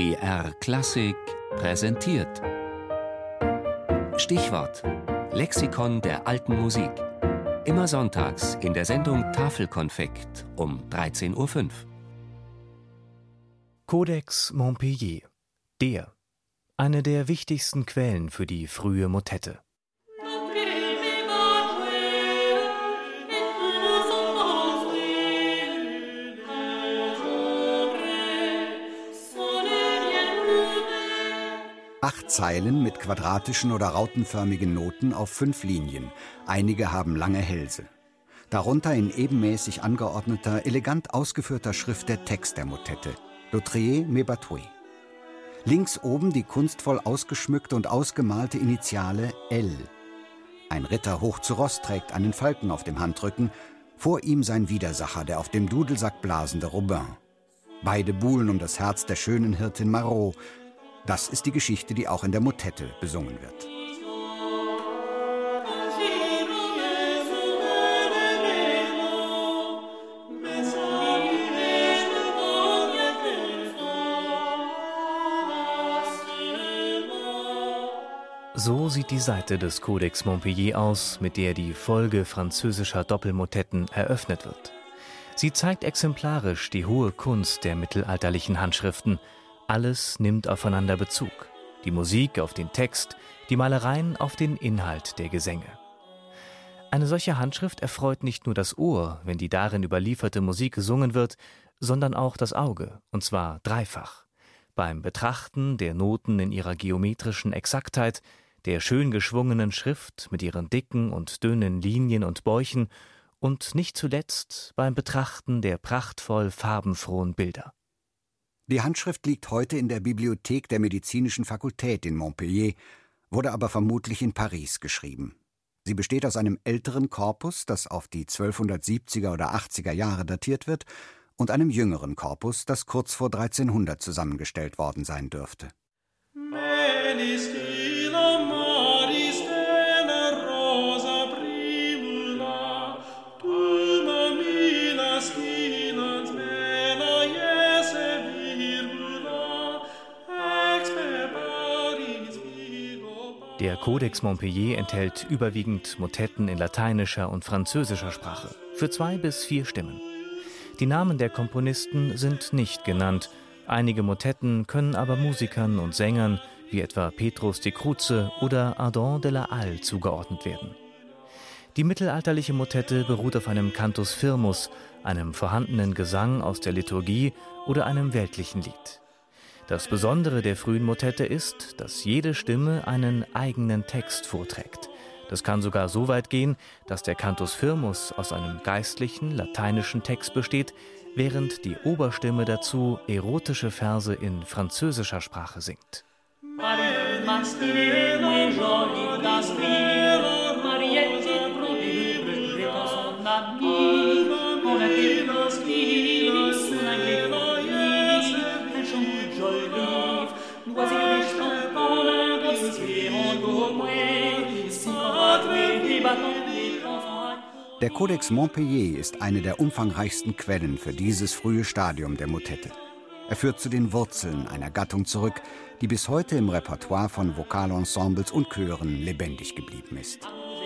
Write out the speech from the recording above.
BR Klassik präsentiert. Stichwort: Lexikon der alten Musik. Immer sonntags in der Sendung Tafelkonfekt um 13.05 Uhr. Codex Montpellier. Der. Eine der wichtigsten Quellen für die frühe Motette. Acht Zeilen mit quadratischen oder rautenförmigen Noten auf fünf Linien. Einige haben lange Hälse. Darunter in ebenmäßig angeordneter, elegant ausgeführter Schrift der Text der Motette. L'Autrier mes batoués. Links oben die kunstvoll ausgeschmückte und ausgemalte Initiale L. Ein Ritter hoch zu Ross trägt einen Falken auf dem Handrücken, vor ihm sein Widersacher, der auf dem Dudelsack blasende Robin. Beide buhlen um das Herz der schönen Hirtin Marot, das ist die Geschichte, die auch in der Motette besungen wird. So sieht die Seite des Codex Montpellier aus, mit der die Folge französischer Doppelmotetten eröffnet wird. Sie zeigt exemplarisch die hohe Kunst der mittelalterlichen Handschriften – alles nimmt aufeinander Bezug. Die Musik auf den Text, die Malereien auf den Inhalt der Gesänge. Eine solche Handschrift erfreut nicht nur das Ohr, wenn die darin überlieferte Musik gesungen wird, sondern auch das Auge, und zwar dreifach. Beim Betrachten der Noten in ihrer geometrischen Exaktheit, der schön geschwungenen Schrift mit ihren dicken und dünnen Linien und Bäuchen und nicht zuletzt beim Betrachten der prachtvoll farbenfrohen Bilder. Die Handschrift liegt heute in der Bibliothek der Medizinischen Fakultät in Montpellier, wurde aber vermutlich in Paris geschrieben. Sie besteht aus einem älteren Korpus, das auf die 1270er oder 80er Jahre datiert wird, und einem jüngeren Korpus, das kurz vor 1300 zusammengestellt worden sein dürfte. Der Codex Montpellier enthält überwiegend Motetten in lateinischer und französischer Sprache für zwei bis vier Stimmen. Die Namen der Komponisten sind nicht genannt, einige Motetten können aber Musikern und Sängern wie etwa Petrus de Cruze oder Ardent de la Halle zugeordnet werden. Die mittelalterliche Motette beruht auf einem Cantus firmus, einem vorhandenen Gesang aus der Liturgie oder einem weltlichen Lied. Das Besondere der frühen Motette ist, dass jede Stimme einen eigenen Text vorträgt. Das kann sogar so weit gehen, dass der Cantus firmus aus einem geistlichen lateinischen Text besteht, während die Oberstimme dazu erotische Verse in französischer Sprache singt. Der Codex Montpellier ist eine der umfangreichsten Quellen für dieses frühe Stadium der Motette. Er führt zu den Wurzeln einer Gattung zurück, die bis heute im Repertoire von Vokalensembles und Chören lebendig geblieben ist. Musik